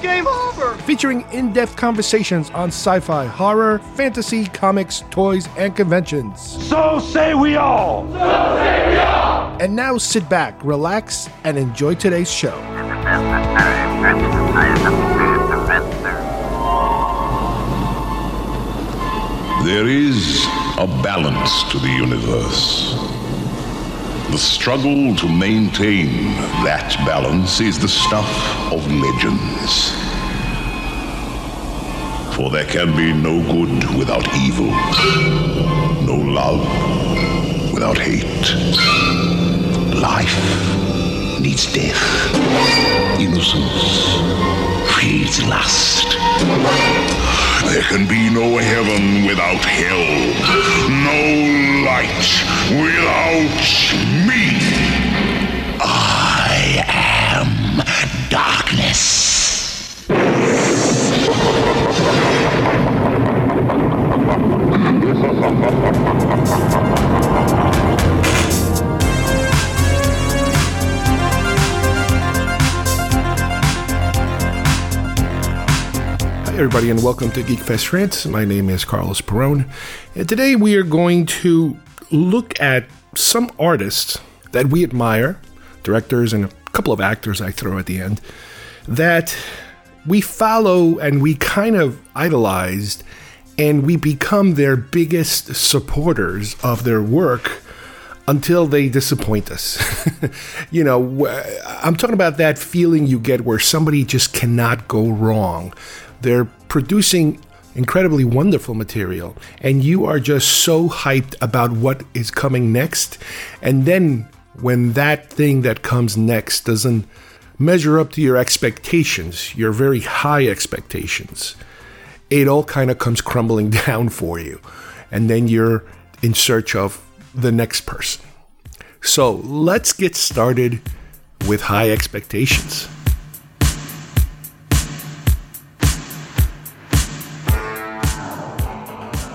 It's game over. featuring in depth conversations on sci fi, horror, fantasy, comics, toys, and conventions. So say we all. And now sit back, relax, and enjoy today's show. There is a balance to the universe. The struggle to maintain that balance is the stuff of legends. For there can be no good without evil, no love without hate. Life needs death. Innocence feeds lust. There can be no heaven without hell, no light without me. I am darkness. everybody, and welcome to Geekfest Rants. My name is Carlos Perone, and today we are going to look at some artists that we admire, directors, and a couple of actors I throw at the end, that we follow and we kind of idolized, and we become their biggest supporters of their work until they disappoint us. you know, I'm talking about that feeling you get where somebody just cannot go wrong. They're producing incredibly wonderful material, and you are just so hyped about what is coming next. And then when that thing that comes next doesn't measure up to your expectations, your very high expectations, it all kind of comes crumbling down for you. And then you're in search of the next person. So let's get started with high expectations.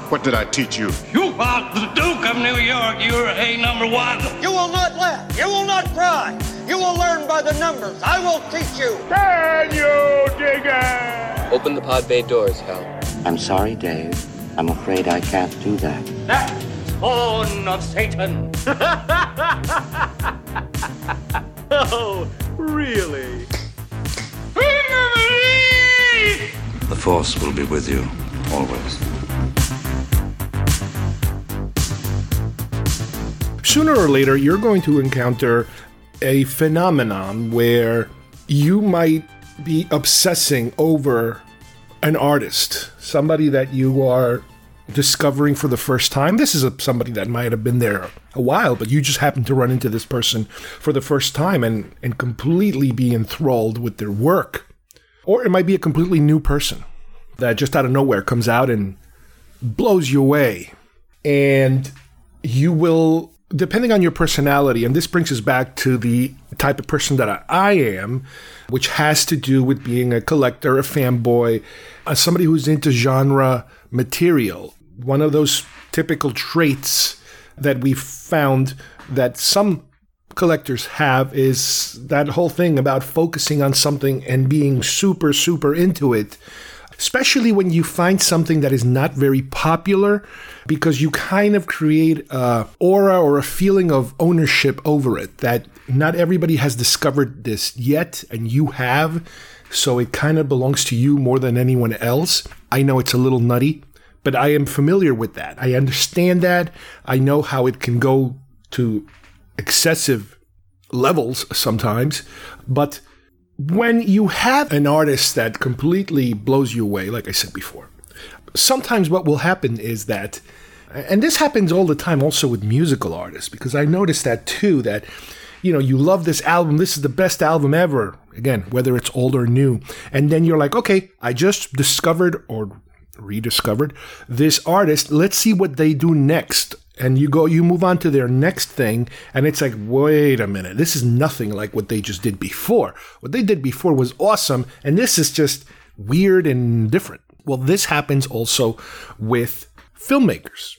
What did I teach you? You are the Duke of New York. You're a number one. You will not laugh. You will not cry. You will learn by the numbers. I will teach you. Can you dig it? Open the pod bay doors, Hal. I'm sorry, Dave. I'm afraid I can't do that. That spawn of Satan. Oh, really? The Force will be with you always. Sooner or later, you're going to encounter a phenomenon where you might be obsessing over an artist, somebody that you are discovering for the first time. This is a, somebody that might have been there a while, but you just happen to run into this person for the first time and, and completely be enthralled with their work. Or it might be a completely new person that just out of nowhere comes out and blows you away. And you will, depending on your personality, and this brings us back to the type of person that I, am, which has to do with being a collector, a fanboy, uh, somebody who's into genre material. One of those typical traits that we found that some collectors have is that whole thing about focusing on something and being super, super into it especially when you find something that is not very popular because you kind of create a aura or a feeling of ownership over it that not everybody has discovered this yet and you have. So it kind of belongs to you more than anyone else. I know it's a little nutty but i am familiar with that. I understand that. I know how it can go to excessive levels sometimes. But when you have an artist that completely blows you away, like I said before, sometimes what will happen is that, and this happens all the time also with musical artists, because I noticed that too, that, you know, you love this album, this is the best album ever, again, whether it's old or new, and then you're like, okay, I just discovered or rediscovered this artist, let's see what they do next. And you go you move on to their next thing and it's like wait a minute this is nothing like what they just did before. What they did before was awesome and this is just weird and different. Well this happens also with filmmakers.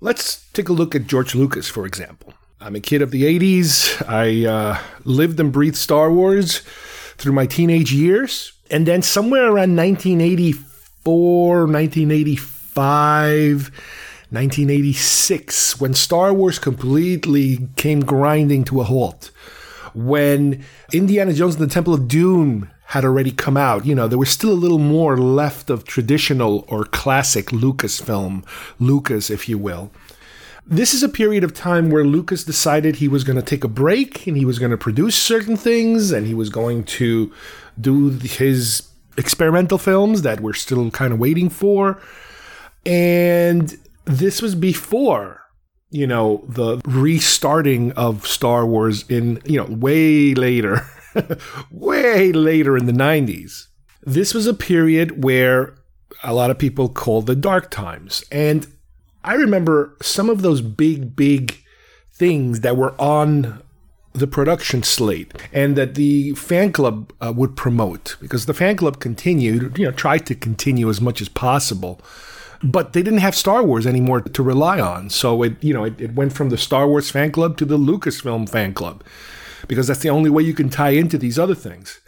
Let's take a look at george lucas for example. I'm a kid of the 80s i uh, lived and breathed star wars through my teenage years and then somewhere around 1984 1985 1986, when Star Wars completely came grinding to a halt, when Indiana Jones and the Temple of Doom had already come out, you know, there was still a little more left of traditional or classic Lucasfilm, Lucas, if you will. This is a period of time where Lucas decided he was going to take a break and he was going to produce certain things and he was going to do his experimental films that we're still kind of waiting for. And this was before you know the restarting of Star Wars in you know way later way later in the 90s this was a period where a lot of people called the dark times. And i remember some of those big big things that were on the production slate and that the fan club uh, would promote because the fan club continued you know tried to continue as much as possible but they didn't have Star Wars anymore to rely on. So it, you know, it, it went from the Star Wars fan club to the Lucasfilm fan club because that's the only way you can tie into these other things.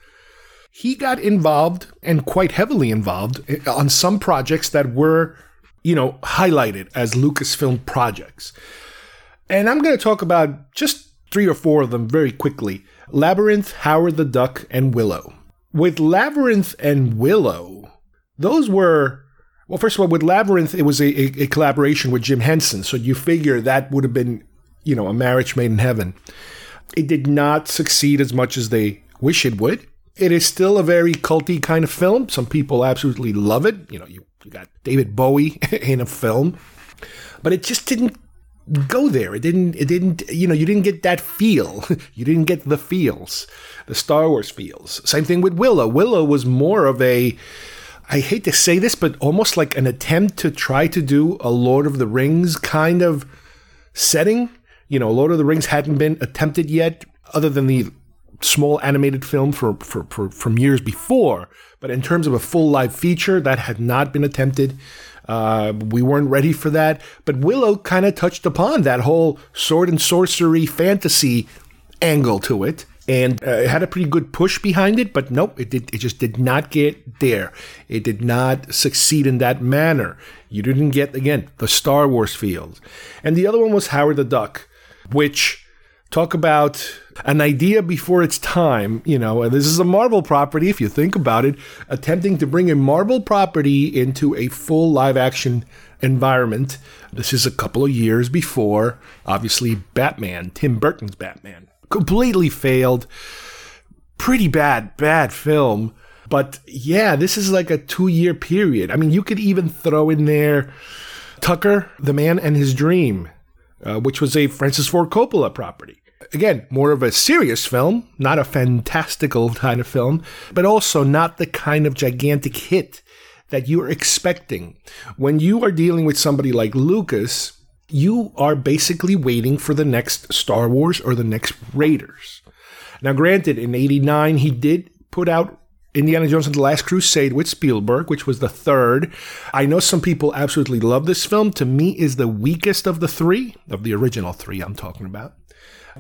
He got involved and quite heavily involved on some projects that were, you know, highlighted as Lucasfilm projects. And I'm going to talk about just three or four of them very quickly Labyrinth, Howard the Duck, and Willow. With Labyrinth and Willow, those were well, first of all, with Labyrinth, it was a, a, a, collaboration with Jim Henson, so you figure that would have been, you know, a marriage made in heaven. It did not succeed as much as they wish it would. It is still a very culty kind of film. Some people absolutely love it. You know, you, you got David Bowie in a film, but it just didn't go there. It didn't. It didn't. You know, you didn't get that feel. you didn't get the feels, the Star Wars feels. Same thing with Willow. Willow was more of a I hate to say this, but almost like an attempt to try to do a Lord of the Rings kind of setting. You know, Lord of the Rings hadn't been attempted yet, other than the small animated film for, for, for from years before. But in terms of a full live feature, that had not been attempted. Uh, we weren't ready for that. But Willow kind of touched upon that whole sword and sorcery fantasy angle to it and uh, it had a pretty good push behind it, but nope, it did. It just did not get there. It did not succeed in that manner. You didn't get again the Star Wars field. and the other one was Howard the Duck, which talk about an idea before its time. You know, this is a Marvel property. If you think about it, attempting to bring a Marvel property into a full live action environment. This is a couple of years before, obviously, Batman, Tim Burton's Batman completely failed. Pretty bad, bad film. But yeah, this is like a two year period. I mean, you could even throw in there Tucker, The Man and His Dream, uh, which was a Francis Ford Coppola property. Again, more of a serious film, not a fantastical kind of film, but also not the kind of gigantic hit that you're expecting. When you are dealing with somebody like Lucas, you are basically waiting for the next Star Wars or the next Raiders. Now, granted, in 89, he did put out Indiana Jones and the Last Crusade with Spielberg, which was the third. I know some people absolutely love this film. To me, is the weakest of the three, of the original three I'm talking about.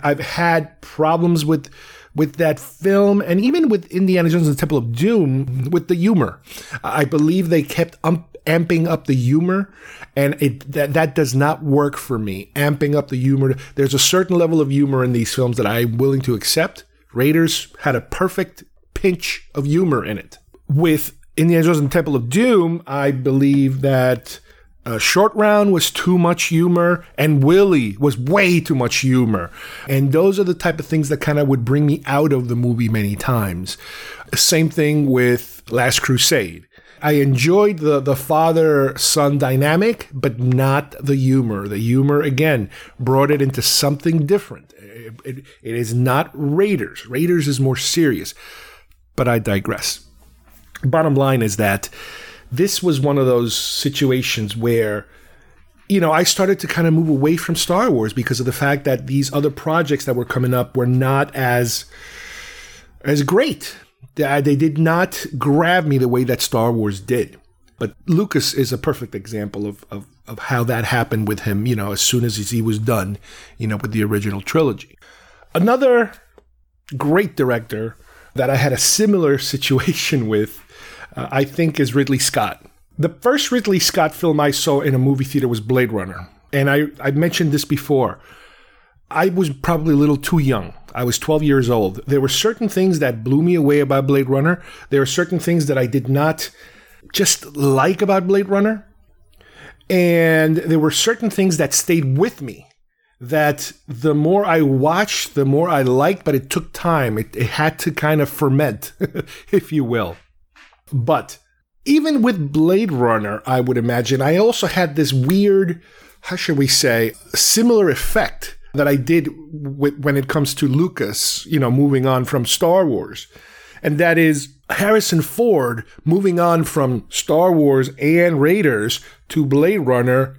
I've had problems with with that film and even with Indiana Jones and the Temple of Doom with the humor. I believe they kept um, amping up the humor and it that, that does not work for me amping up the humor there's a certain level of humor in these films that i'm willing to accept raiders had a perfect pinch of humor in it with indiana jones and temple of doom i believe that uh, Short Round was too much humor, and Willie was way too much humor. And those are the type of things that kind of would bring me out of the movie many times. Same thing with Last Crusade. I enjoyed the the father son dynamic, but not the humor. The humor again brought it into something different. It, it, it is not Raiders. Raiders is more serious, but I digress. Bottom line is that this was one of those situations where you know, I started to kind of move away from Star Wars because of the fact that these other projects that were coming up were not as as great. They they did not grab me the way that Star Wars did. But Lucas is a perfect example of, of, of how that happened with him, you know, as soon as he was done, you know, with the original trilogy. Another great director that I had a similar situation with, uh, I think, is Ridley Scott. The first Ridley Scott film I saw in a movie theater was Blade Runner. And I, I mentioned this before. I was probably a little too young. I was 12 years old. There were certain things that blew me away about Blade Runner. There are certain things that I did not just like about Blade Runner. And there were certain things that stayed with me that the more I watched, the more I liked, but it took time. It, it had to kind of ferment, if you will. But even with Blade Runner, I would imagine, I also had this weird, how should we say, similar effect that I did when it comes to Lucas, you know, moving on from Star Wars. And that is Harrison Ford moving on from Star Wars and Raiders to Blade Runner.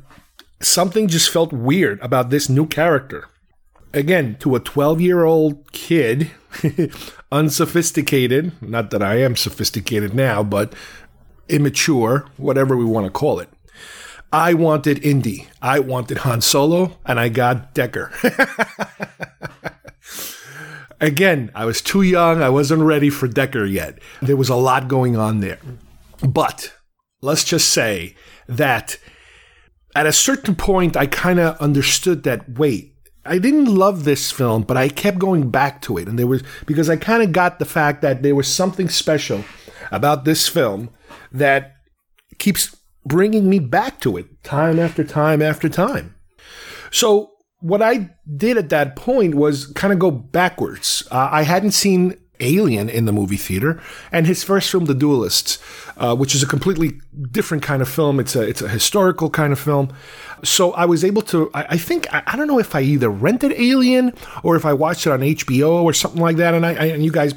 Something just felt weird about this new character. Again, to a 12 year old kid, unsophisticated, not that I am sophisticated now, but immature, whatever we want to call it. I wanted Indy. I wanted Han Solo, and I got Deckard. Again, I was too young. I wasn't ready for Deckard yet. There was a lot going on there. But let's just say that at a certain point, I kind of understood that wait, I didn't love this film, but I kept going back to it. And there was, because I kind of got the fact that there was something special about this film that keeps bringing me back to it time after time after time. So what I did at that point was kind of go backwards. Uh, I hadn't seen Alien in the movie theater, and his first film, The Duelists, uh, which is a completely different kind of film. It's a it's a historical kind of film. So I was able to. I, I think I, I, don't know if I either rented Alien or if I watched it on HBO or something like that. And I, I and you guys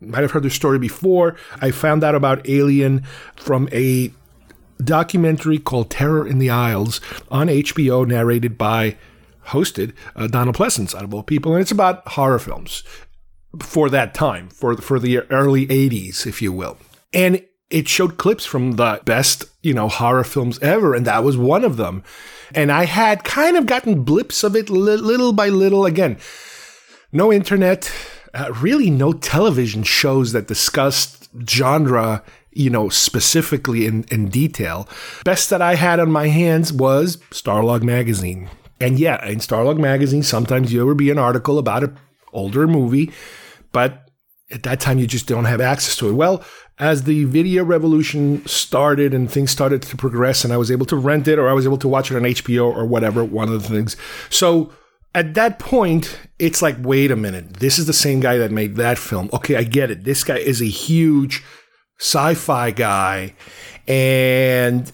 might have heard the story before. I found out about Alien from a documentary called Terror in the Aisles on HBO, narrated by hosted uh, Donald Pleasence out of all people, and it's about horror films for that time, for for the early '80s, if you will, and it showed clips from the best you know horror films ever, and that was one of them. And I had kind of gotten blips of it li- little by little. Again, no internet, uh, really no television shows that discussed genre you know, specifically in, in detail. Best that I had on my hands was Starlog magazine. And yeah, in Starlog magazine, sometimes you would be an article about an older movie, but at that time you just don't have access to it. Well, as the video revolution started and things started to progress, and I was able to rent it or I was able to watch it on HBO or whatever, one of the things. So at that point, it's like, wait a minute, this is the same guy that made that film. Okay, I get it. This guy is a huge sci fi guy. And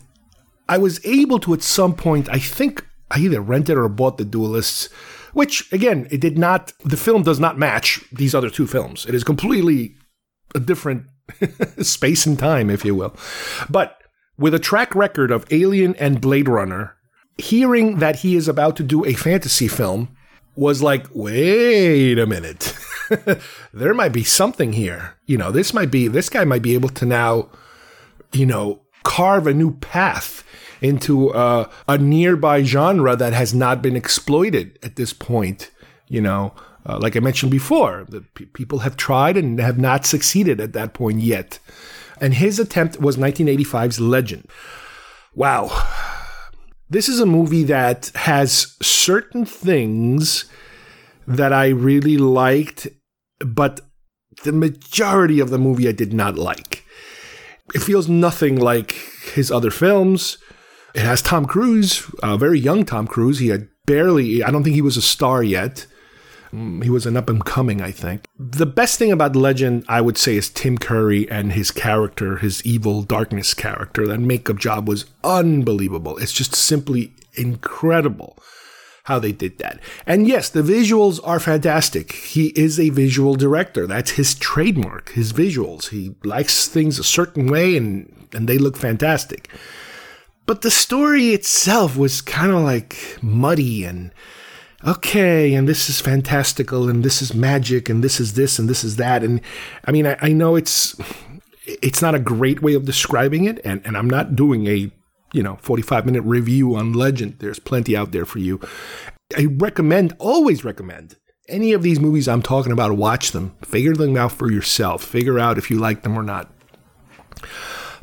I was able to, at some point, I think I either rented or bought The Duelists, which again, it did not, the film does not match these other two films. It is completely a different space and time, if you will. But with a track record of Alien and Blade Runner, hearing that he is about to do a fantasy film was like, wait a minute. there might be something here. You know, this might be, this guy might be able to now, you know, carve a new path into uh, a nearby genre that has not been exploited at this point. You know, uh, like I mentioned before, the p- people have tried and have not succeeded at that point yet. And his attempt was 1985's Legend. Wow. This is a movie that has certain things that I really liked, but the majority of the movie I did not like. It feels nothing like his other films. It has Tom Cruise, a very young Tom Cruise. He had barely, I don't think he was a star yet. Mm, he was an up and coming, I think. The best thing about Legend, I would say, is Tim Curry and his character, his evil darkness character. That makeup job was unbelievable. It's just simply incredible how they did that. And yes, the visuals are fantastic. He is a visual director. That's his trademark, his visuals. He likes things a certain way and, and they look fantastic. But the story itself was kind of like muddy and okay, and this is fantastical, and this is magic, and this is this, and this is that. And I mean, I, I know it's it's not a great way of describing it, and, and I'm not doing a you know 45 minute review on Legend. There's plenty out there for you. I recommend, always recommend any of these movies I'm talking about, watch them, figure them out for yourself, figure out if you like them or not.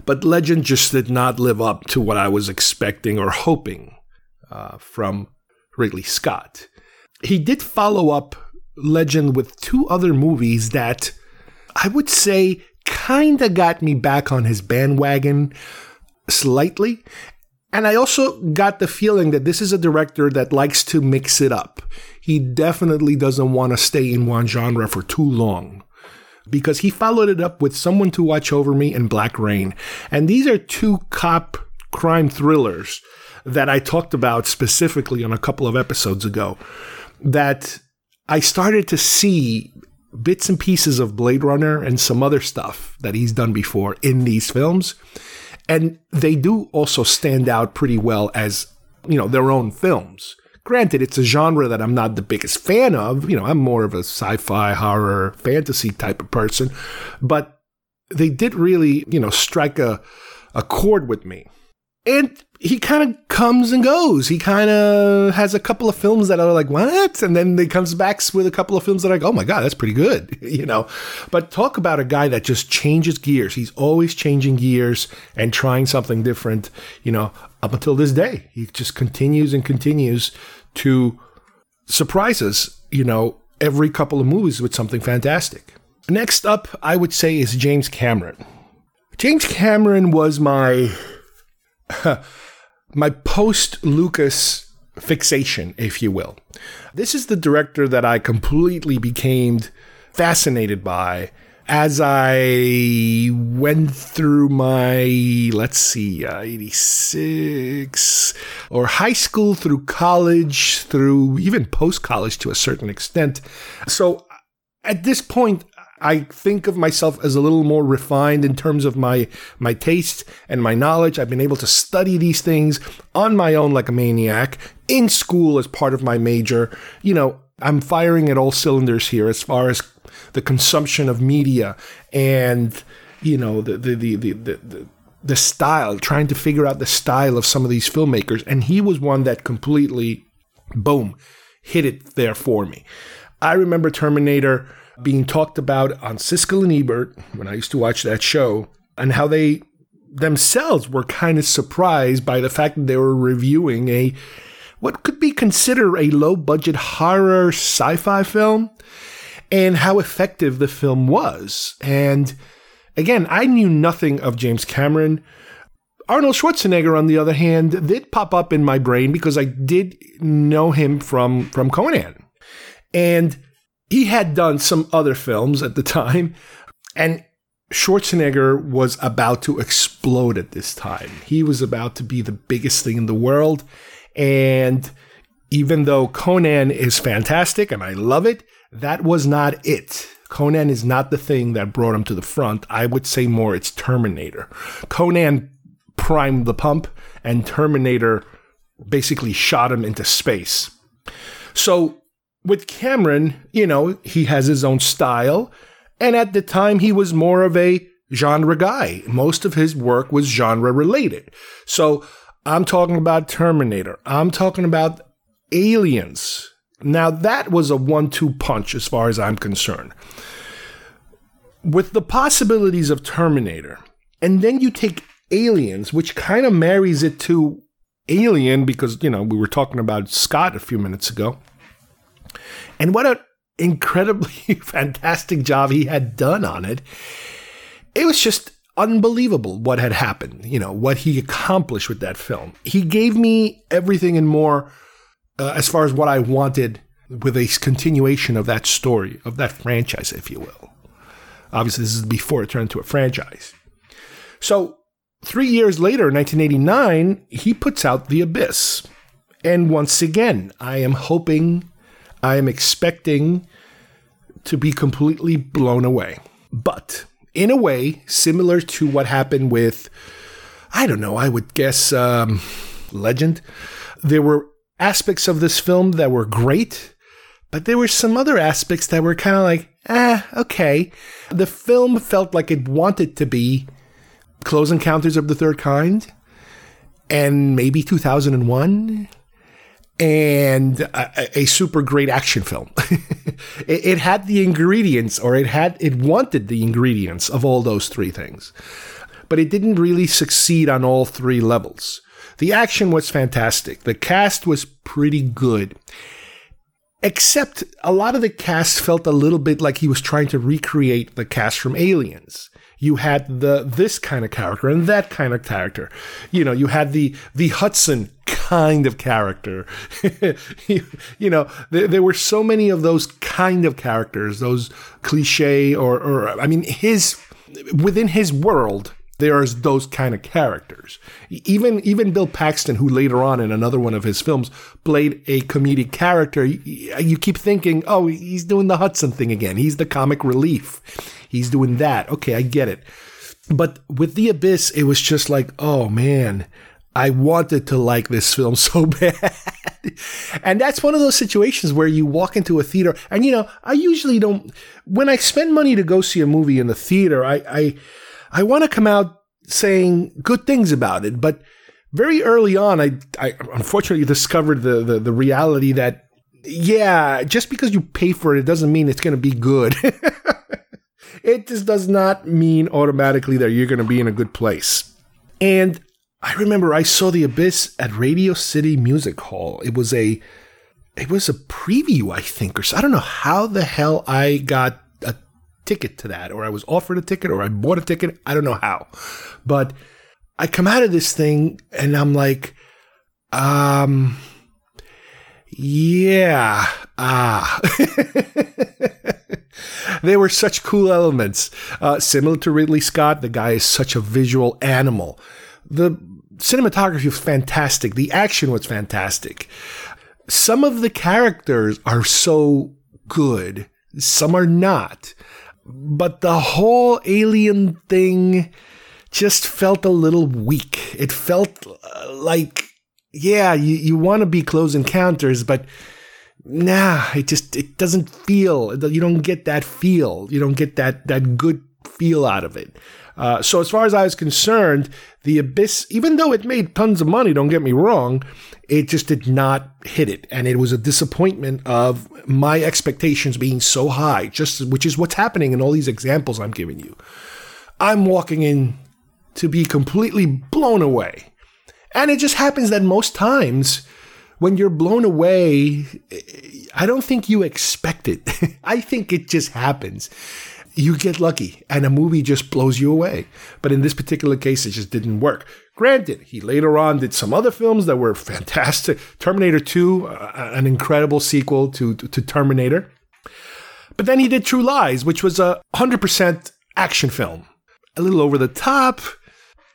But Legend just did not live up to what I was expecting or hoping uh, from Ridley Scott. He did follow up Legend with two other movies that I would say kind of got me back on his bandwagon slightly. And I also got the feeling that this is a director that likes to mix it up. He definitely doesn't want to stay in one genre for too long because he followed it up with Someone to Watch Over Me and Black Rain. And these are two cop crime thrillers that I talked about specifically on a couple of episodes ago that I started to see bits and pieces of Blade Runner and some other stuff that he's done before in these films. And they do also stand out pretty well as, you know, their own films. Granted, it's a genre that I'm not the biggest fan of. You know, I'm more of a sci fi, horror, fantasy type of person. But they did really, you know, strike a, a chord with me. And he kind of comes and goes. He kind of has a couple of films that are like, what? And then he comes back with a couple of films that are like, oh my God, that's pretty good, you know? But talk about a guy that just changes gears. He's always changing gears and trying something different, you know, up until this day. He just continues and continues to surprise us, you know, every couple of movies with something fantastic. Next up, I would say, is James Cameron. James Cameron was my my post Lucas fixation, if you will. This is the director that I completely became fascinated by as I went through my, let's see, uh, 86, or high school through college, through even post college to a certain extent. So at this point, I think of myself as a little more refined in terms of my my taste and my knowledge. I've been able to study these things on my own like a maniac in school as part of my major. You know, I'm firing at all cylinders here as far as the consumption of media and you know the the the the, the, the the style, trying to figure out the style of some of these filmmakers. And he was one that completely, boom, hit it there for me. I remember Terminator being talked about on Siskel and Ebert when I used to watch that show, and how they themselves were kind of surprised by the fact that they were reviewing a what could be considered a low budget horror sci fi film and how effective the film was. And again, I knew nothing of James Cameron. Arnold Schwarzenegger, on the other hand, did pop up in my brain because I did know him from, from Conan. And he had done some other films at the time, and Schwarzenegger was about to explode at this time. He was about to be the biggest thing in the world. And even though Conan is fantastic and I love it, that was not it. Conan is not the thing that brought him to the front. I would say more it's Terminator. Conan primed the pump, and Terminator basically shot him into space. So with Cameron, you know, he has his own style. And at the time, he was more of a genre guy. Most of his work was genre related. So I'm talking about Terminator. I'm talking about Aliens. Now, that was a one two punch as far as I'm concerned. With the possibilities of Terminator, and then you take Aliens, which kind of marries it to Alien because, you know, we were talking about Scott a few minutes ago. And what an incredibly fantastic job he had done on it. It was just unbelievable what had happened, you know, what he accomplished with that film. He gave me everything and more uh, as far as what I wanted with a continuation of that story, of that franchise, if you will. Obviously, this is before it turned into a franchise. So, three years later, in 1989, he puts out The Abyss. And once again, I am hoping I am expecting to be completely blown away. But in a way, similar to what happened with, I don't know, I would guess um, legend. There were aspects of this film that were great, but there were some other aspects that were kind of like, ah, okay. The film felt like it wanted to be Close Encounters of the Third Kind and maybe 2001 and a, a super great action film. it, it had the ingredients, or it had it wanted the ingredients of all those three things, but it didn't really succeed on all three levels. The action was fantastic. The cast was pretty good. Except a lot of the cast felt a little bit like he was trying to recreate the cast from Aliens you had the this kind of character and that kind of character. You know, you had the the Hudson kind of character. you, you, know, there, there, were so many of those kind of characters, those cliche or or I mean his within his world there's those kind of characters. Even even Bill Paxton, who later on in another one of his films played a comedic character, you, you keep thinking, oh, he's doing the Hudson thing again. He's the comic relief. He's doing that. Okay, I get it. But with The Abyss, it was just like, oh man, I wanted to like this film so bad. and that's one of those situations where you walk into a theater and you know, I usually don't when I spend money to go see a movie in the theater, I I, I want to come out saying good things about it, but very early on I I unfortunately discovered the the, the reality that yeah, just because you pay for it, it doesn't mean it's going to be good. it just does not mean automatically that you're going to be in a good place. And I remember I saw The Abyss at Radio City Music Hall. It was a it was a preview, I think, or so. I don't know how the hell I got ticket to that, or I was offered a ticket, or I bought a ticket. I don't know how, but I come out of this thing and I'm like, um, yeah, ah. they were such cool elements. Uh, similar to Ridley Scott, the guy is such a visual animal. The cinematography was fantastic. The action was fantastic. Some of the characters are so good, some are not. But the whole alien thing just felt a little weak. It felt uh, like, yeah, you, you want to be close encounters, but nah, it just it doesn't feel. You don't get that feel. You don't get that that good feel out of it. Uh, so as far as I was concerned, the Abyss, even though it made tons of money, don't get me wrong, it just did not hit it, and it was a disappointment of my expectations being so high. Just which is what's happening in all these examples I'm giving you. I'm walking in to be completely blown away, and it just happens that most times when you're blown away, I don't think you expect it. I think it just happens. You get lucky and a movie just blows you away. But in this particular case, it just didn't work. Granted, he later on did some other films that were fantastic. Terminator 2, uh, an incredible sequel to, to, to Terminator. But then he did True Lies, which was a 100% action film. A little over the top,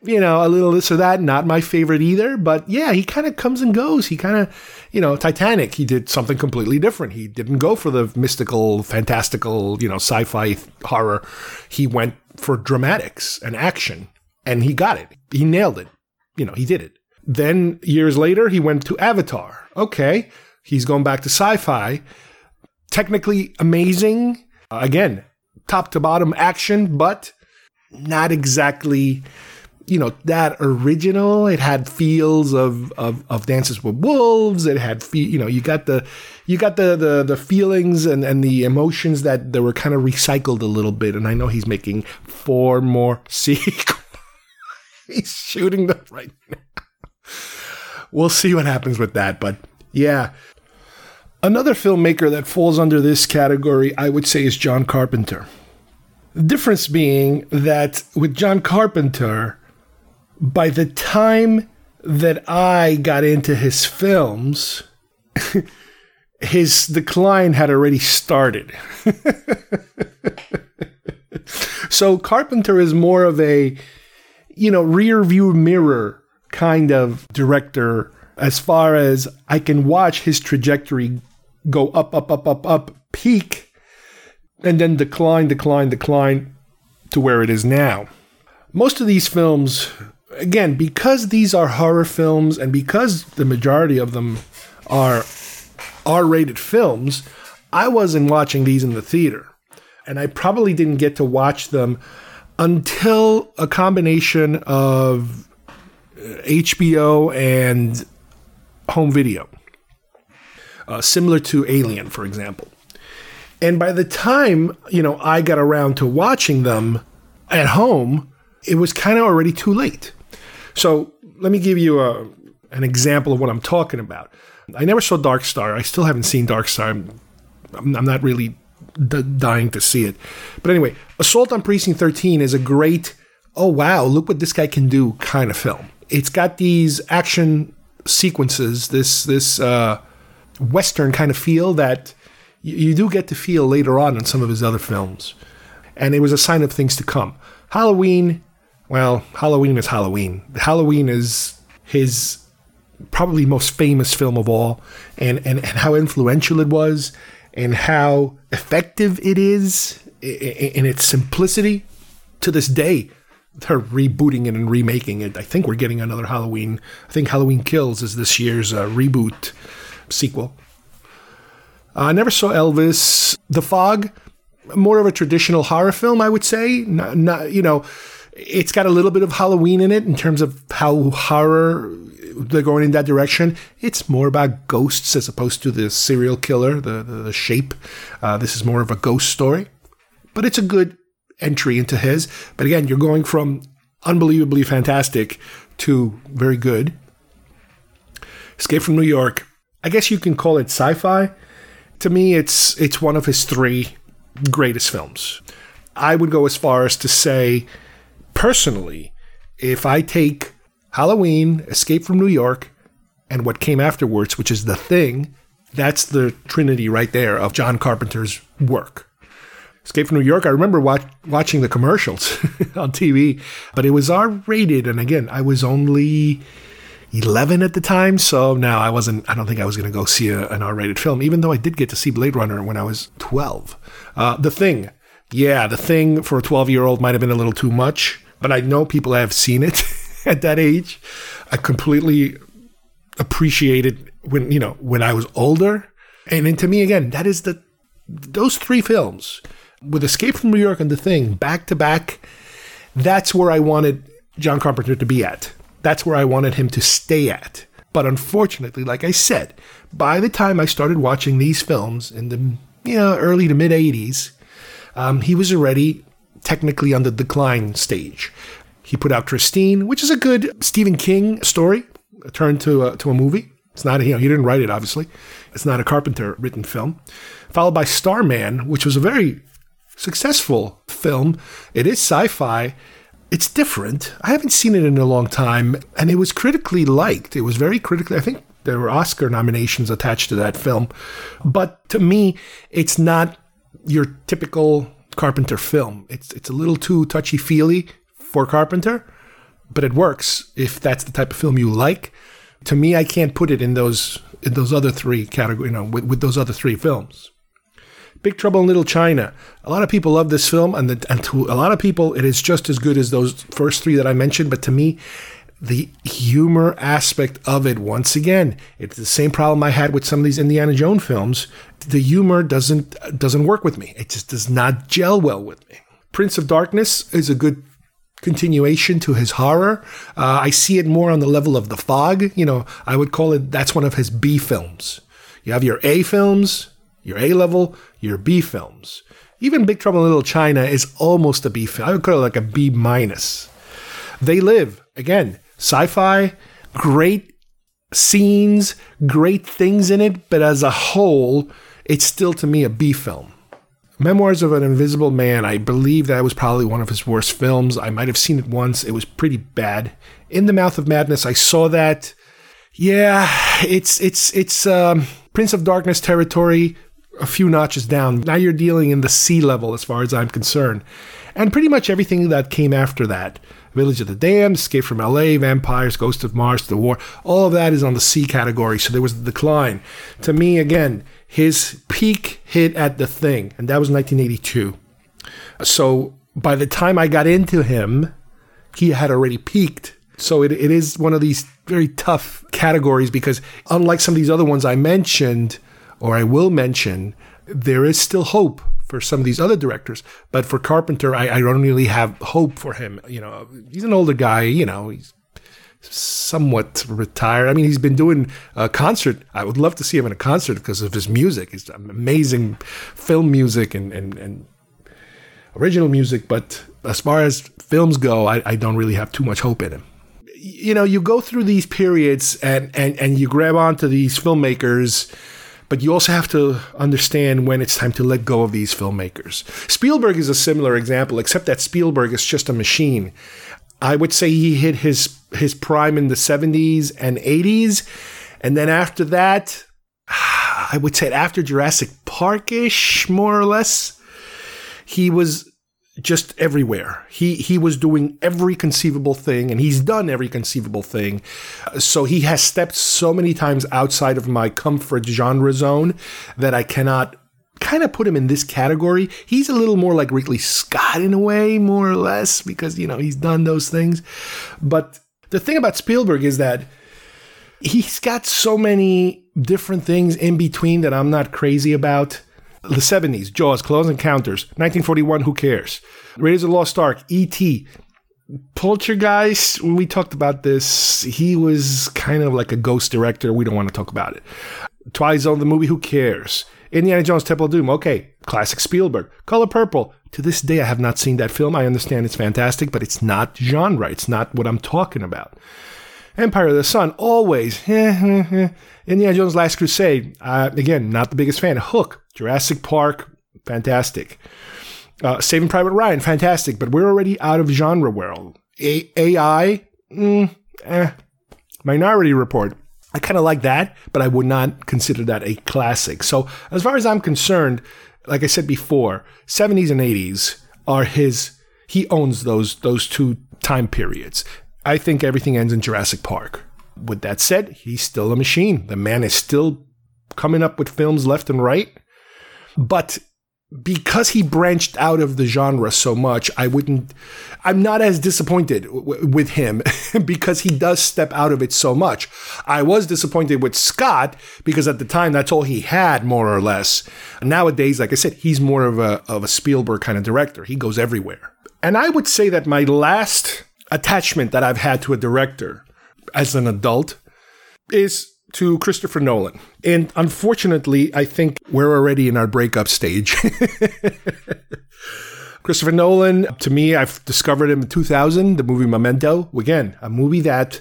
you know, a little this or that. Not my favorite either, but yeah, he kind of comes and goes. He kind of, you know, Titanic, he did something completely different. He didn't go for the mystical, fantastical, you know, sci fi horror. He went for dramatics and action, and he got it. He nailed it. You know, he did it. Then years later, he went to Avatar. Okay, he's going back to sci fi. Technically amazing. Uh, again, top to bottom action, but not exactly you know that original it had feels of, of of dances with wolves. It had fe- you know you got the you got the the the feelings and and the emotions that that were kind of recycled a little bit and i know he's making four more sequels. He's shooting them right now. We'll see what happens with that but yeah. Another filmmaker that falls under this category i would say is john carpenter. The difference being that with john carpenter by the time that I got into his films, his decline had already started. so Carpenter is more of a, you know, rear view mirror kind of director as far as I can watch his trajectory go up, up, up, up, up, peak, and then decline, decline, decline to where it is now. Most of these films again, because these are horror films and because the majority of them are R rated films, I wasn't watching these in the theater. And I probably didn't get to watch them until a combination of HBO and home video, uh, similar to Alien, for example. And by the time, you know, I got around to watching them at home, it was kind of already too late. So let me give you a, an example of what I'm talking about. I never saw Dark Star. I still haven't seen Dark Star. I'm, I'm not really d- dying to see it. But anyway, Assault on Precinct 13 is a great, oh wow, look what this guy can do kind of film. It's got these action sequences, this this uh, western kind of feel that you, you do get to feel later on in some of his other films. And it was a sign of things to come. Halloween, well, Halloween is Halloween. Halloween is his probably most famous film of all, and, and, and how influential it was, and how effective it is in its simplicity. To this day, they're rebooting it and remaking it. I think we're getting another Halloween. I think Halloween Kills is this year's uh, reboot sequel. I never saw Elvis. The Fog, more of a traditional horror film, I would say. Not, not, you know, it's got a little bit of Halloween in it in terms of how horror they're going in that direction. It's more about ghosts as opposed to the serial killer, the the, the shape. Uh, this is more of a ghost story, but it's a good entry into his. But again, you're going from unbelievably fantastic to very good. Escape from New York. I guess you can call it sci-fi. To me, it's it's one of his three greatest films. I would go as far as to say, personally, if I take Halloween, Escape from New York, and what came afterwards, which is The Thing, that's the trinity right there of John Carpenter's work. Escape from New York, I remember watch, watching the commercials on TV, but it was R rated. And again, I was only 11 at the time. So now I wasn't, I don't think I was going to go see a, an R rated film, even though I did get to see Blade Runner when I was 12. Uh, the Thing. Yeah, The Thing for a 12 year old might have been a little too much, but I know people have seen it at that age. I completely appreciate it when, you know, when I was older. And then to me, again, that is the, those three films with Escape from New York and The Thing back to back, that's where I wanted John Carpenter to be at. That's where I wanted him to stay at. But unfortunately, like I said, by the time I started watching these films in the you know early to mid '80s, um, he was already technically on the decline stage. He put out Christine, which is a good Stephen King story, turned to a, to a movie. It's not, you know, he didn't write it, obviously. It's not a Carpenter written film. Followed by Starman, which was a very successful film. It is sci fi. It's different. I haven't seen it in a long time, and it was critically liked. It was very critically, I think there were Oscar nominations attached to that film. But to me, it's not your typical Carpenter film. It's, it's a little too touchy feely for Carpenter, but it works if that's the type of film you like. To me, I can't put it in those in those other three categories, you know, with, with those other three films. Big Trouble in Little China. A lot of people love this film, and, the, and to a lot of people, it is just as good as those first three that I mentioned. But to me, the humor aspect of it, once again, it's the same problem I had with some of these Indiana Jones films. The humor doesn't doesn't work with me. It just does not gel well with me. Prince of Darkness is a good continuation to his horror. Uh, I see it more on the level of The Fog. You know, I would call it that's one of his B films. You have your A films, your A level, your B films. Even Big Trouble in Little China is almost a B film. I would call it like a B minus. They Live, again, sci fi, great scenes, great things in it, but as a whole, it's still to me a B film. Memoirs of an Invisible Man, I believe that was probably one of his worst films. I might have seen it once. It was pretty bad. In the Mouth of Madness, I saw that. Yeah, it's it's it's um, Prince of Darkness territory, a few notches down. Now you're dealing in the C level as far as I'm concerned. And pretty much everything that came after that Village of the Damned, Escape from LA, Vampires, Ghost of Mars, The Ward all of that is on the C category. So there was a decline. To me, again, his peak hit at The Thing, and that was 1982. So by the time I got into him, he had already peaked So it, it is one of these very tough categories because unlike some of these other ones I mentioned or I will mention, there is still hope for some of these other directors. But for Carpenter, I, I don't really have hope for him. You know, he's an older guy, you know, he's somewhat retired. I mean, he's been doing a concert. I would love to see him in a concert because of his music. He's amazing film music and, and, and original music. But as far as films go, I, I don't really have too much hope in him. You know, you go through these periods and, and, and you grab onto these filmmakers, but you also have to understand when it's time to let go of these filmmakers. Spielberg is a similar example, except that Spielberg is just a machine. I would say he hit his his prime in the 70s and 80s. And then after that, I would say after Jurassic Parkish, more or less, he was just everywhere. He he was doing every conceivable thing, and he's done every conceivable thing. So he has stepped so many times outside of my comfort genre zone that I cannot kind of put him in this category. He's a little more like Ridley Scott in a way, more or less, because you know he's done those things. But the thing about Spielberg is that he's got so many different things in between that I'm not crazy about. The 70s, Jaws, Close Encounters, 1941, Who Cares? Raiders of the Lost Ark, E.T., Poltergeist, when we talked about this, he was kind of like a ghost director. We don't want to talk about it. Twilight Zone, the movie, Who Cares? Indiana Jones Temple of Doom. Okay, classic Spielberg. Color Purple. To this day, I have not seen that film. I understand it's fantastic, but it's not genre. It's not what I'm talking about. Empire of the Sun, always. Indiana Jones Last Crusade. Uh, again, not the biggest fan. Hook, Jurassic Park, fantastic. Uh, Saving Private Ryan, fantastic, but we're already out of genre world. A- AI, mm, eh. Minority Report, I kind of like that, but I would not consider that a classic. So, as far as I'm concerned, like I said before, 70s and 80s are his. He owns those those two time periods. I think everything ends in Jurassic Park. With that said, he's still a machine. The man is still coming up with films left and right. But because he branched out of the genre so much, I wouldn't, I'm not as disappointed w- with him because he does step out of it so much. I was disappointed with Scott because at the time that's all he had, more or less. Nowadays, like I said, he's more of a, of a Spielberg kind of director. He goes everywhere. And I would say that my last attachment that I've had to a director as an adult is to Christopher Nolan. And unfortunately, I think we're already in our breakup stage. Christopher Nolan, to me, I've discovered him in 2000, the movie Memento. Again, a movie that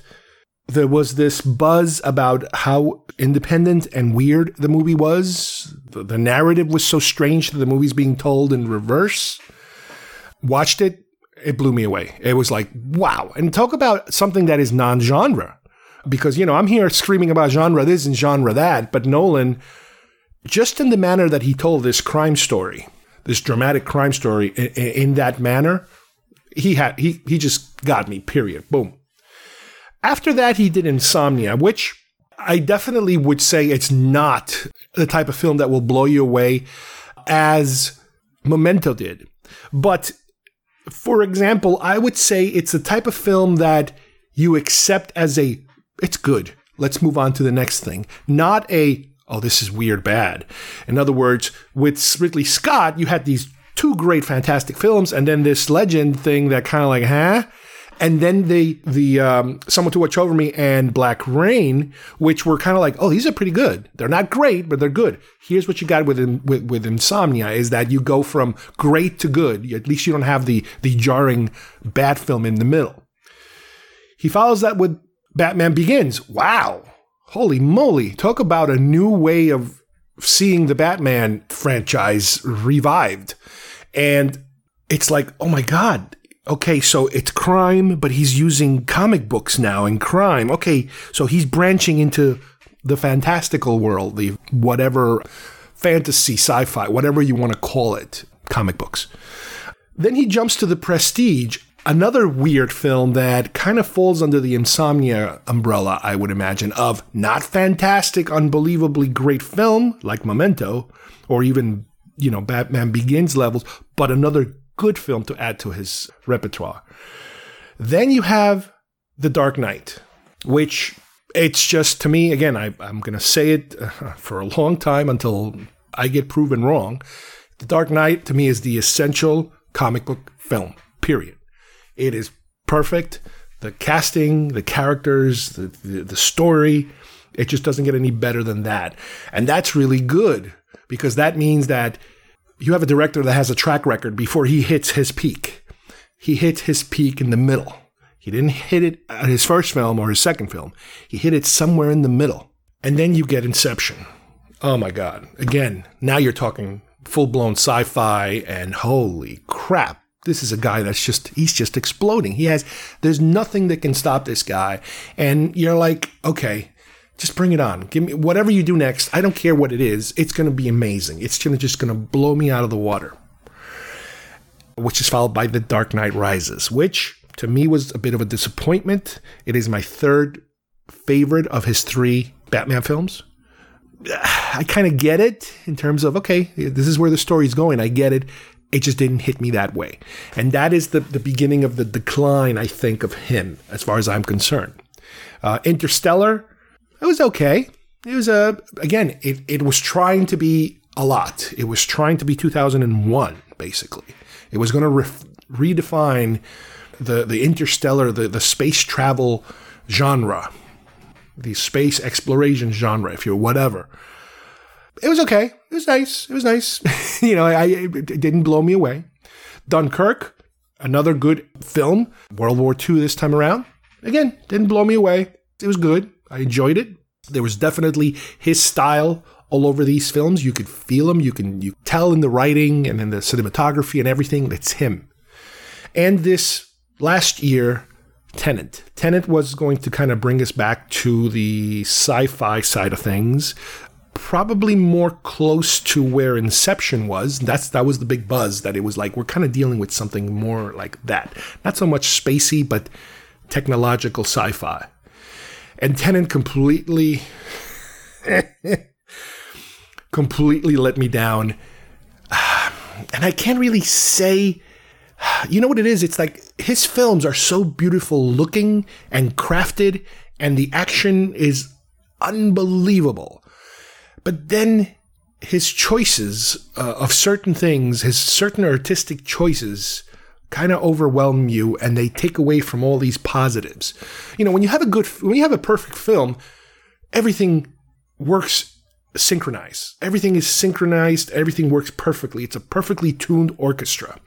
there was this buzz about how independent and weird the movie was. The, the narrative was so strange that the movie's being told in reverse. Watched it, it blew me away. It was like, wow. And talk about something that is non genre because you know I'm here screaming about genre this and genre that, but Nolan, just in the manner that he told this crime story, this dramatic crime story in, in that manner, he had he he just got me. Period. Boom. After that, he did Insomnia, which I definitely would say it's not the type of film that will blow you away as Memento did. But for example, I would say it's the type of film that you accept as a it's good. Let's move on to the next thing. Not a, oh, this is weird bad. In other words, with Ridley Scott, you had these two great, fantastic films, and then this legend thing that kind of like, huh? And then the the um, Someone to Watch Over Me and Black Rain, which were kind of like, oh, these are pretty good. They're not great, but they're good. Here's what you got with with, with Insomnia is that you go from great to good. At least you don't have the the jarring bad film in the middle. He follows that with Batman Begins. Wow. Holy moly. Talk about a new way of seeing the Batman franchise revived. And it's like, oh my God. Okay, so it's crime, but he's using comic books now and crime. Okay, so he's branching into the fantastical world, the whatever fantasy, sci fi, whatever you want to call it, comic books. Then he jumps to the prestige Another weird film that kind of falls under the insomnia umbrella, I would imagine, of not fantastic, unbelievably great film like Memento, or even, you know, Batman Begins levels, but another good film to add to his repertoire. Then you have The Dark Knight, which it's just to me again. I, I'm going to say it uh, for a long time until I get proven wrong. The Dark Knight to me is the essential comic book film. Period. It is perfect. The casting, the characters, the, the, the story, it just doesn't get any better than that. And that's really good because that means that you have a director that has a track record before he hits his peak. He hits his peak in the middle. He didn't hit it at his first film or his second film. He hit it somewhere in the middle. And then you get Inception. Oh my God. Again, now you're talking full blown sci fi and holy crap this is a guy that's just he's just exploding. He has there's nothing that can stop this guy. And you're like, okay, just bring it on. Give me whatever you do next. I don't care what it is. It's going to be amazing. It's gonna, just going to blow me out of the water. Which is followed by The Dark Knight Rises, which to me was a bit of a disappointment. It is my third favorite of his three Batman films. I kind of get it in terms of okay, this is where the story's going. I get it it just didn't hit me that way. And that is the, the beginning of the decline, I think, of him, as far as I'm concerned. Uh, Interstellar, it was okay. It was a, again, it, it was trying to be a lot. It was trying to be 2001, basically. It was going to re- redefine the, the interstellar, the, the space travel genre, the space exploration genre, if you're whatever it was okay. It was nice. It was nice. you know, I, it didn't blow me away. Dunkirk, another good film. World War II this time around. Again, didn't blow me away. It was good. I enjoyed it. There was definitely his style all over these films. You could feel him. You can you tell in the writing and in the cinematography and everything. It's him. And this last year, Tenet. Tenet was going to kind of bring us back to the sci-fi side of things probably more close to where Inception was. That's that was the big buzz that it was like we're kind of dealing with something more like that. Not so much spacey, but technological sci-fi. And Tenet completely completely let me down. And I can't really say you know what it is? It's like his films are so beautiful looking and crafted and the action is unbelievable but then his choices uh, of certain things, his certain artistic choices, kind of overwhelm you and they take away from all these positives. You know, when you have a good, when you have a perfect film, everything works synchronized. Everything is synchronized. Everything works perfectly. It's a perfectly tuned orchestra.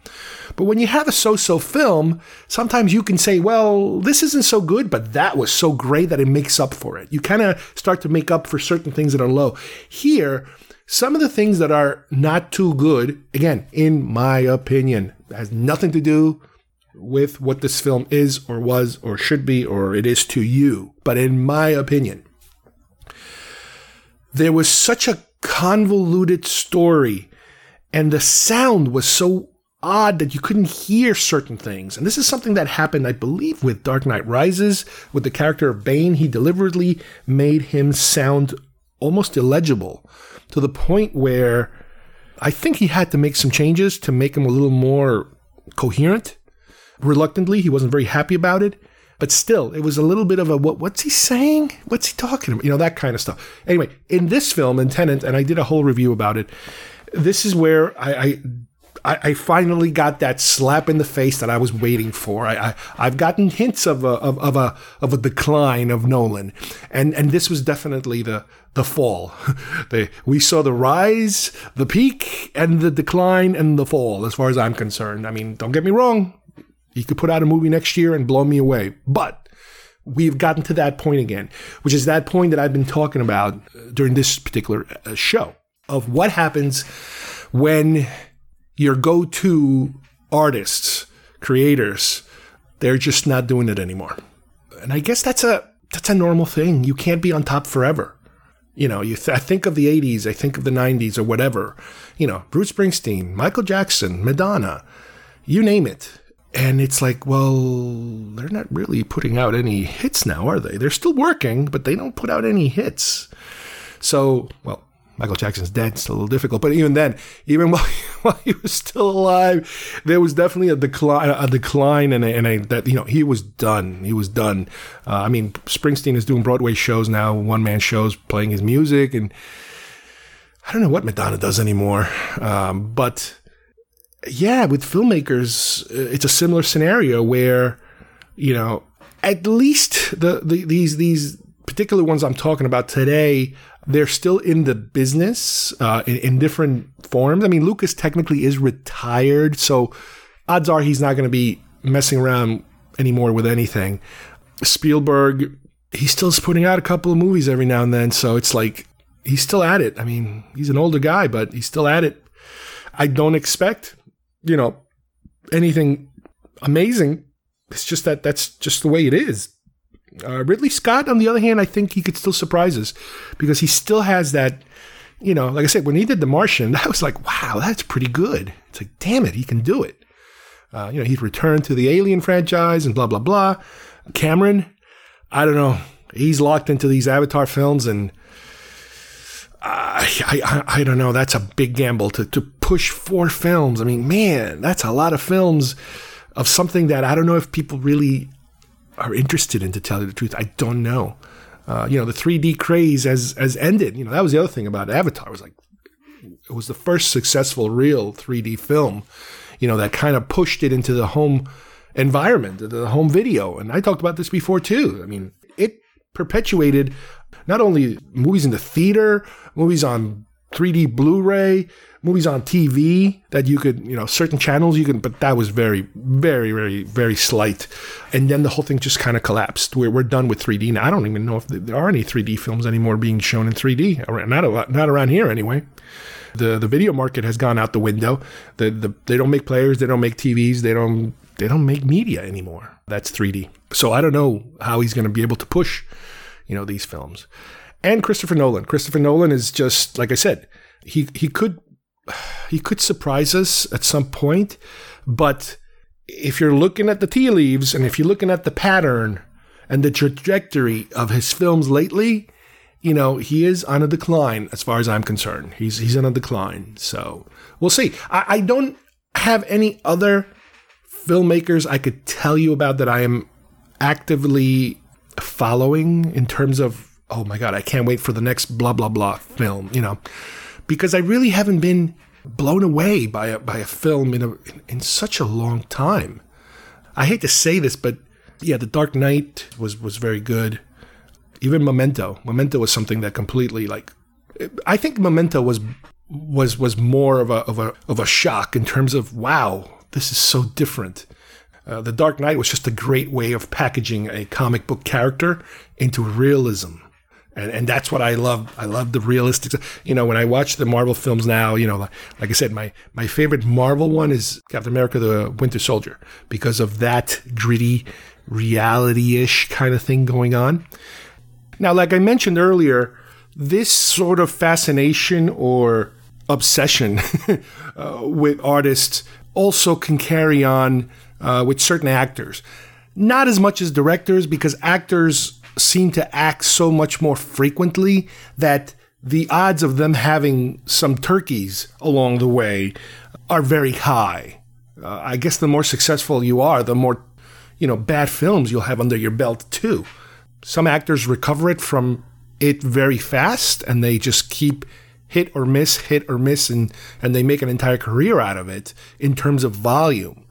But when you have a so-so film, sometimes you can say, well, this isn't so good, but that was so great that it makes up for it. You kind of start to make up for certain things that are low. Here, some of the things that are not too good, again, in my opinion, has nothing to do with what this film is or was or should be or it is to you. But in my opinion, there was such a convoluted story and the sound was so odd that you couldn't hear certain things. And this is something that happened, I believe, with Dark Knight Rises, with the character of Bane. He deliberately made him sound almost illegible to the point where I think he had to make some changes to make him a little more coherent. Reluctantly, he wasn't very happy about it. But still, it was a little bit of a what? What's he saying? What's he talking about? You know that kind of stuff. Anyway, in this film, in Tenet, and I did a whole review about it. This is where I, I I, I, finally got that slap in the face that I was waiting for. I, I have gotten hints of a of, of, a of a decline of Nolan, and and this was definitely the the fall. the, we saw the rise, the peak, and the decline and the fall. As far as I'm concerned, I mean, don't get me wrong. You could put out a movie next year and blow me away, but we've gotten to that point again, which is that point that I've been talking about during this particular uh, show of what happens when your go to artists, creators, they're just not doing it anymore. And I guess that's a that's a normal thing. You can't be on top forever. You know, you th- I think of the 80s, I think of the 90s or whatever. You know, Bruce Springsteen, Michael Jackson, Madonna, you name it. And it's like, well, they're not really putting out any hits now, are they? They're still working, but they don't put out any hits. So, well, Michael Jackson's dead. It's a little difficult, but even then, even while, while he was still alive, there was definitely a decline, a decline, and a, and that you know he was done. He was done. Uh, I mean, Springsteen is doing Broadway shows now, one man shows, playing his music, and I don't know what Madonna does anymore. Um, but yeah, with filmmakers, uh, it's a similar scenario where you know at least the, the these these particular ones I'm talking about today they're still in the business uh, in, in, different forms. I mean, Lucas technically is retired, so odds are he's not going to be messing around anymore with anything. Spielberg, he still's putting out a couple of movies every now and then, so it's like he's still at it. I mean, he's an older guy, but he's still at it. I don't expect, you know, anything amazing. It's just that that's just the way it is. Uh, Ridley Scott, on the other hand, I think he could still surprise us because he still has that, you know, like I said, when he did The Martian, that was like, wow, that's pretty good. It's like, damn it, he can do it. Uh, you know, he's returned to the Alien franchise and blah, blah, blah. Cameron, I don't know. He's locked into these Avatar films and I, I, I don't know. That's a big gamble to, to push four films. I mean, man, that's a lot of films of something that I don't know if people really are interested in. To tell you the truth, I don't know. Uh, you know, the 3D craze has has ended. You know, that was the other thing about Avatar. It was like it was the first successful real 3D film. You know, that kind of pushed it into the home environment, the home video. And I talked about this before too. I mean, it perpetuated not only movies in the theater, movies on 3D Blu-ray, movies on TV that you could, you know, certain channels you can, but that was very, very, very, very slight. And then the whole thing just kind of collapsed. We're, we're done with 3D now. I don't even know if there are any 3D films anymore being shown in 3D. Not a, not around here anyway. The the video market has gone out the window. The, the they don't make players, they don't make TVs, they don't they don't make media anymore. That's 3D. So I don't know how he's going to be able to push, you know, these films. And Christopher Nolan. Christopher Nolan is just like I said. He he could he could surprise us at some point, but if you're looking at the tea leaves and if you're looking at the pattern and the trajectory of his films lately, you know, he is on a decline as far as I'm concerned. He's he's on a decline. So we'll see. I, I don't have any other filmmakers I could tell you about that I am actively following in terms of, oh my God, I can't wait for the next blah, blah, blah film, you know because I really haven't been blown away by a, by a film in, a, in, in such a long time. I hate to say this, but yeah, The Dark Knight was was very good. Even Memento, Memento was something that completely like. I think Memento was was was more of a of a of a shock in terms of wow, this is so different. Uh, the Dark Knight was just a great way of packaging a comic book character into realism and and that's what I love. I love the realistic. You know, when I watch the Marvel films now, you know, like, like I said, my my favorite Marvel one is Captain America: The Winter Soldier because of that gritty, reality-ish kind of thing going on. Now, like I mentioned earlier, this sort of fascination or obsession uh, with artists also can carry on uh, with certain actors. Not as much as directors, because actors seem to act so much more frequently that the odds of them having some turkeys along the way are very high. Uh, I guess the more successful you are, the more you know bad films you'll have under your belt too. Some actors recover it from it very fast, and they just keep hit or miss, hit or miss, and and they make an entire career out of it in terms of volume.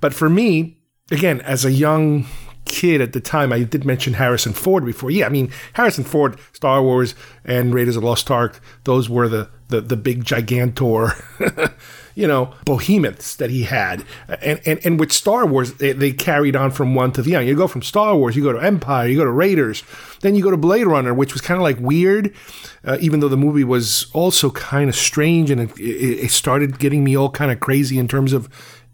But for me, again, as a young kid at the time, I did mention Harrison Ford before. Yeah, I mean Harrison Ford, Star Wars, and Raiders of the Lost Ark. Those were the the, the big gigantor, you know, behemoths that he had. And and, and with Star Wars, they, they carried on from one to the other. You go from Star Wars, you go to Empire, you go to Raiders, then you go to Blade Runner, which was kind of like weird, uh, even though the movie was also kind of strange, and it, it, it started getting me all kind of crazy in terms of,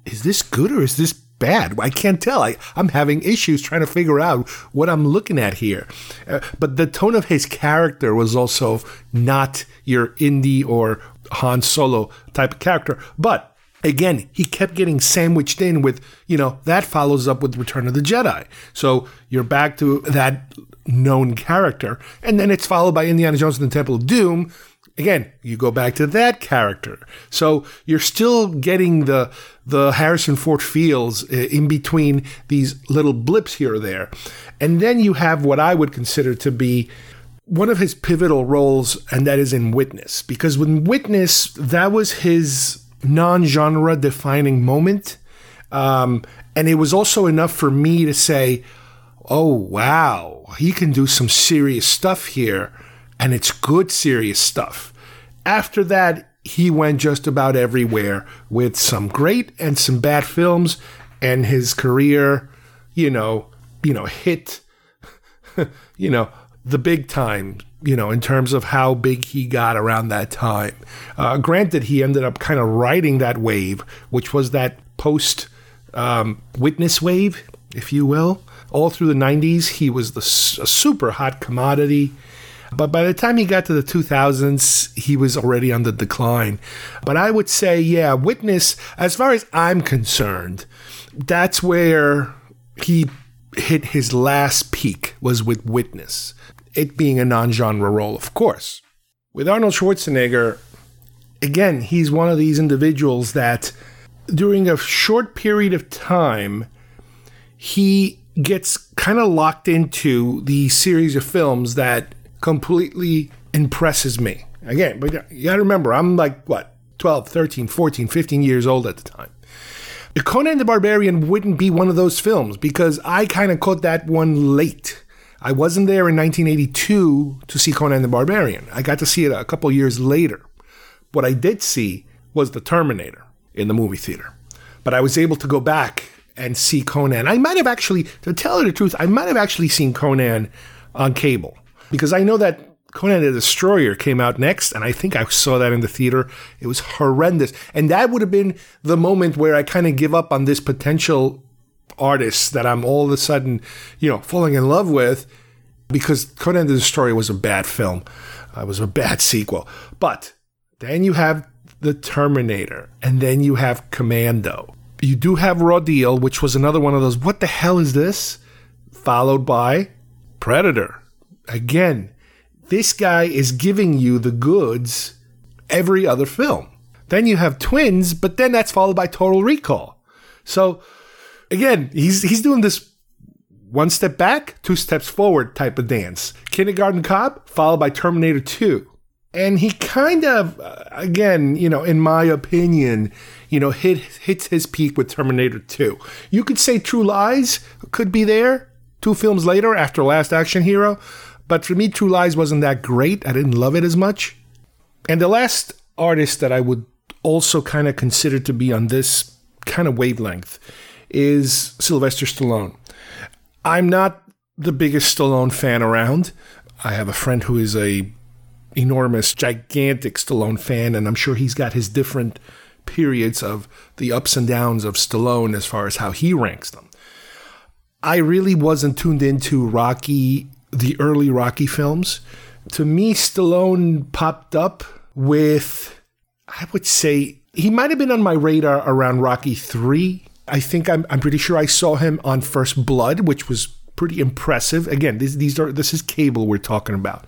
is this good or is this bad. I can't tell. I, I'm having issues trying to figure out what I'm looking at here. Uh, but the tone of his character was also not your Indy or Han Solo type of character. But again, he kept getting sandwiched in with, you know, that follows up with Return of the Jedi. So you're back to that known character. And then it's followed by Indiana Jones and the Temple of Doom Again, you go back to that character. So you're still getting the the Harrison Ford feels uh, in between these little blips here or there. And then you have what I would consider to be one of his pivotal roles, and that is in Witness. Because when Witness, that was his non genre defining moment. Um, and it was also enough for me to say, oh, wow, he can do some serious stuff here. And it's good, serious stuff. After that, he went just about everywhere with some great and some bad films, and his career, you know, you know, hit, you know, the big time, you know, in terms of how big he got around that time. Uh, granted, he ended up kind of riding that wave, which was that post um, witness wave, if you will. All through the 90s, he was the a super hot commodity. But by the time he got to the 2000s, he was already on the decline. But I would say, yeah, Witness, as far as I'm concerned, that's where he hit his last peak was with Witness, it being a non genre role, of course. With Arnold Schwarzenegger, again, he's one of these individuals that during a short period of time, he gets kind of locked into the series of films that completely impresses me. Again, but you gotta remember, I'm like, what, 12, 13, 14, 15 years old at the time. Conan the Barbarian wouldn't be one of those films because I kind of caught that one late. I wasn't there in 1982 to see Conan the Barbarian. I got to see it a couple years later. What I did see was The Terminator in the movie theater. But I was able to go back and see Conan. I might have actually, to tell you the truth, I might have actually seen Conan on cable because I know that Conan the Destroyer came out next, and I think I saw that in the theater. It was horrendous. And that would have been the moment where I kind of give up on this potential artist that I'm all of a sudden, you know, falling in love with because Conan the Destroyer was a bad film. Uh, it was a bad sequel. But then you have The Terminator, and then you have Commando. You do have Raw Deal, which was another one of those, what the hell is this? Followed by Predator. Again, this guy is giving you the goods every other film. Then you have Twins, but then that's followed by Total Recall. So again, he's he's doing this one step back, two steps forward type of dance. Kindergarten Cop followed by Terminator 2. And he kind of, uh, again, you know, in my opinion, you know, hit hits his peak with Terminator 2. You could say True Lies could be there two films later after Last Action Hero, but for me, True Lies wasn't that great. I didn't love it as much. And the last artist that I would also kind of consider to be on this kind of wavelength is Sylvester Stallone. I'm not the biggest Stallone fan around. I have a friend who is a enormous, gigantic Stallone fan, and I'm sure he's got his different periods of the ups and downs of Stallone as far as how he ranks them. I really wasn't tuned into Rocky, the early Rocky films. To me, Stallone popped up with, I would say, he might have been on my radar around Rocky 3 I think I'm, I'm pretty sure I saw him on First Blood, which was pretty impressive. Again, these, these are this is cable we're talking about.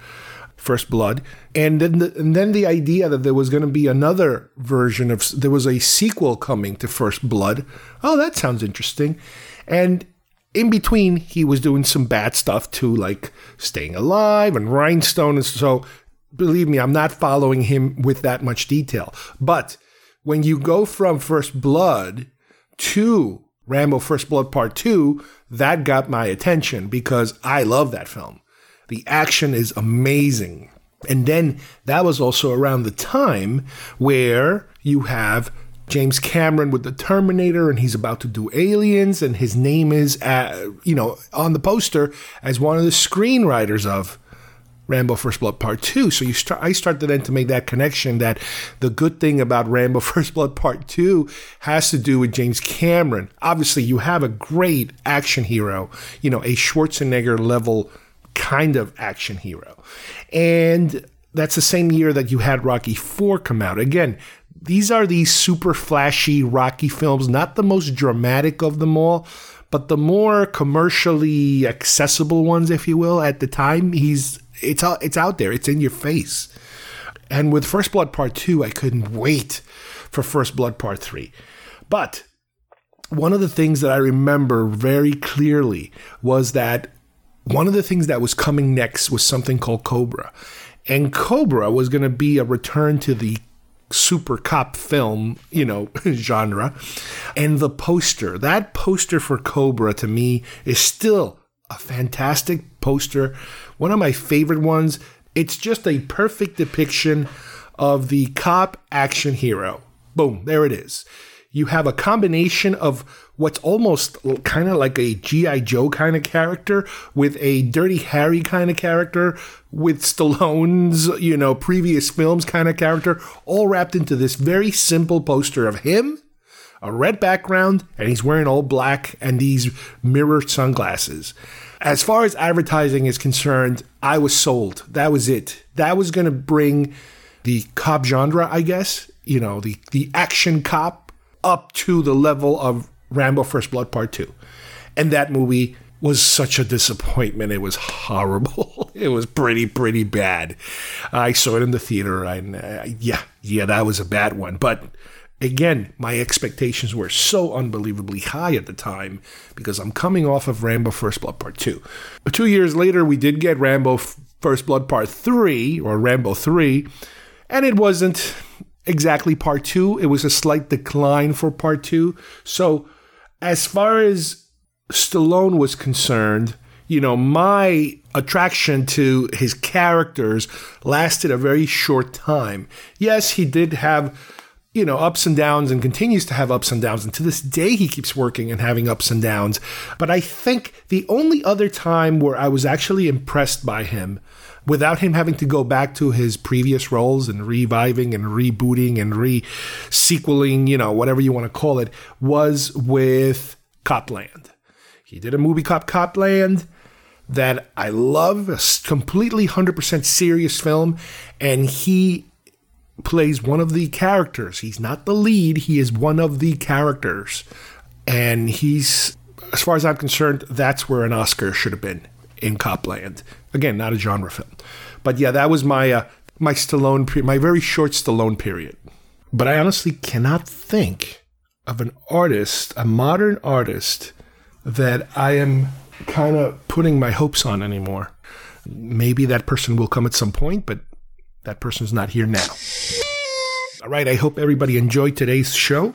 First Blood, and then the, and then the idea that there was going to be another version of there was a sequel coming to First Blood. Oh, that sounds interesting. And in between, he was doing some bad stuff too, like Staying Alive and Rhinestone. And so, believe me, I'm not following him with that much detail. But when you go from First Blood to Rambo First Blood Part 2, that got my attention because I love that film. The action is amazing. And then that was also around the time where you have James Cameron with the Terminator and he's about to do Aliens and his name is uh, you know on the poster as one of the screenwriters of Rambo First Blood Part 2. So you start I started then to make that connection that the good thing about Rambo First Blood Part 2 has to do with James Cameron. Obviously, you have a great action hero, you know, a Schwarzenegger level kind of action hero. And that's the same year that you had Rocky 4 come out. Again, these are these super flashy Rocky films, not the most dramatic of them all, but the more commercially accessible ones, if you will, at the time. He's it's out, it's out there. It's in your face. And with First Blood Part 2, I couldn't wait for First Blood Part 3. But one of the things that I remember very clearly was that one of the things that was coming next was something called Cobra. And Cobra was going to be a return to the super cop film, you know, genre. And the poster, that poster for Cobra to me is still a fantastic poster. One of my favorite ones. It's just a perfect depiction of the cop action hero. Boom, there it is. You have a combination of what's almost kind of like a G.I. Joe kind of character with a Dirty Harry kind of character with Stallone's, you know, previous films kind of character, all wrapped into this very simple poster of him, a red background, and he's wearing all black and these mirror sunglasses. As far as advertising is concerned, I was sold. That was it. That was going to bring the cop genre, I guess, you know, the, the action cop up to the level of Rambo First Blood Part 2. And that movie was such a disappointment. It was horrible. it was pretty, pretty bad. I saw it in the theater, and uh, yeah, yeah, that was a bad one. But again, my expectations were so unbelievably high at the time because I'm coming off of Rambo First Blood Part 2. But two years later, we did get Rambo First Blood Part 3, or Rambo 3, and it wasn't exactly Part 2. It was a slight decline for Part 2. So, as far as Stallone was concerned, you know, my attraction to his characters lasted a very short time. Yes, he did have, you know, ups and downs and continues to have ups and downs. And to this day, he keeps working and having ups and downs. But I think the only other time where I was actually impressed by him without him having to go back to his previous roles and reviving and rebooting and re sequeling, you know, whatever you want to call it, was with Copland. He did a movie called Copland that I love, a completely 100% serious film, and he plays one of the characters. He's not the lead, he is one of the characters. And he's, as far as I'm concerned, that's where an Oscar should have been in Copland. Again, not a genre film. But yeah, that was my uh, my Stallone, my very short Stallone period. But I honestly cannot think of an artist, a modern artist, that I am kind of putting my hopes on anymore. Maybe that person will come at some point, but that person's not here now. All right, I hope everybody enjoyed today's show.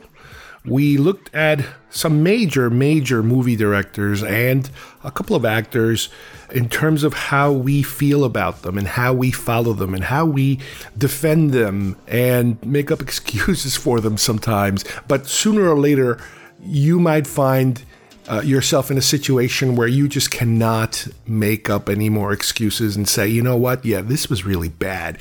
We looked at some major, major movie directors and a couple of actors in terms of how we feel about them and how we follow them and how we defend them and make up excuses for them sometimes. But sooner or later, you might find uh, yourself in a situation where you just cannot make up any more excuses and say, you know what, yeah, this was really bad.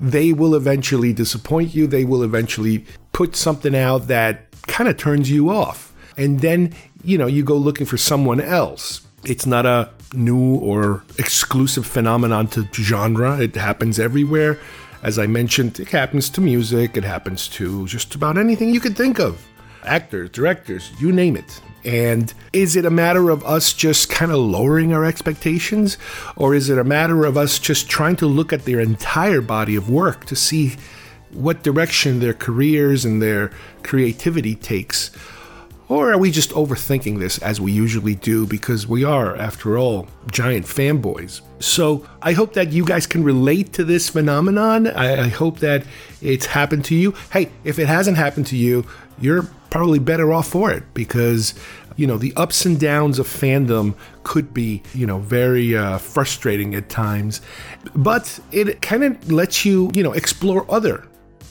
They will eventually disappoint you. They will eventually put something out that kind of turns you off. And then, you know, you go looking for someone else. It's not a new or exclusive phenomenon to genre. It happens everywhere. As I mentioned, it happens to music, it happens to just about anything you could think of. Actors, directors, you name it. And is it a matter of us just kind of lowering our expectations? Or is it a matter of us just trying to look at their entire body of work to see what direction their careers and their creativity takes? Or are we just overthinking this as we usually do because we are, after all, giant fanboys? So I hope that you guys can relate to this phenomenon. I, I, hope that it's happened to you. Hey, if it hasn't happened to you, you're probably better off for it because you know the ups and downs of fandom could be you know very uh, frustrating at times but it kind of lets you you know explore other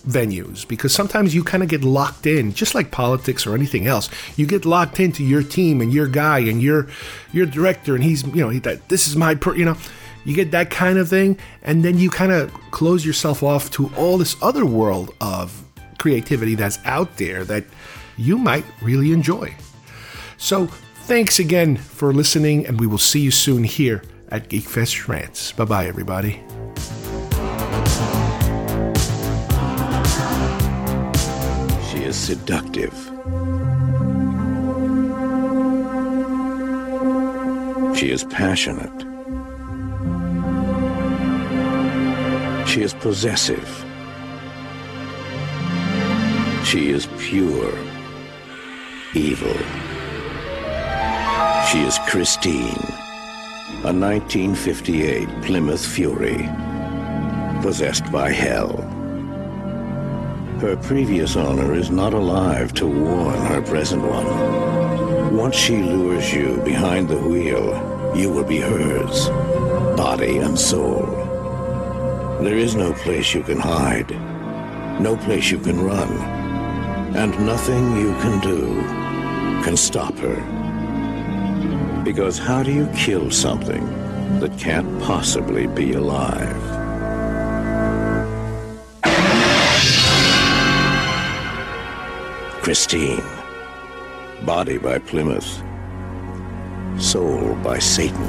venues because sometimes you kind of get locked in just like politics or anything else. You get locked into your team and your guy and your your director and he's you know he, that this is my per, you know you get that kind of thing and then you kind of close yourself off to all this other world of creativity that's out there that you might really enjoy. So thanks again for listening and we will see you soon here at Geekfest Rants. Bye bye everybody is seductive. She is passionate. She is possessive. She is pure, evil. She is Christine, a 1958 Plymouth Fury, possessed by hell. Her previous owner is not alive to warn her present one. Once she lures you behind the wheel, you will be hers, body and soul. There is no place you can hide, no place you can run, and nothing you can do can stop her. Because how do you kill something that can't possibly be alive? Christine. Body by Plymouth. Soul by Satan.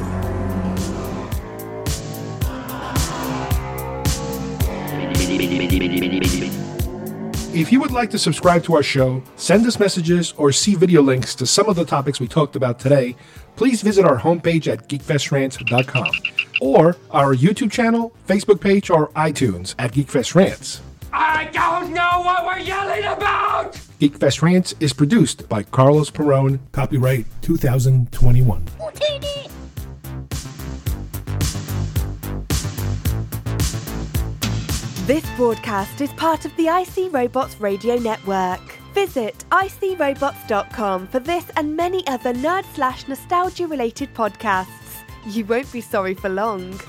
If you would like to subscribe to our show, send us messages, or see video links to some of the topics we talked about today, please visit our homepage at geekfestrants.com or our YouTube channel, Facebook page, or iTunes at Geekfest Rants. I don't know what we're yelling about! Geekfest Rants is produced by Carlos Perone, copyright 2021. This broadcast is part of the IC Robots Radio Network. Visit icrobots.com for this and many other nerd slash nostalgia related podcasts. You won't be sorry for long.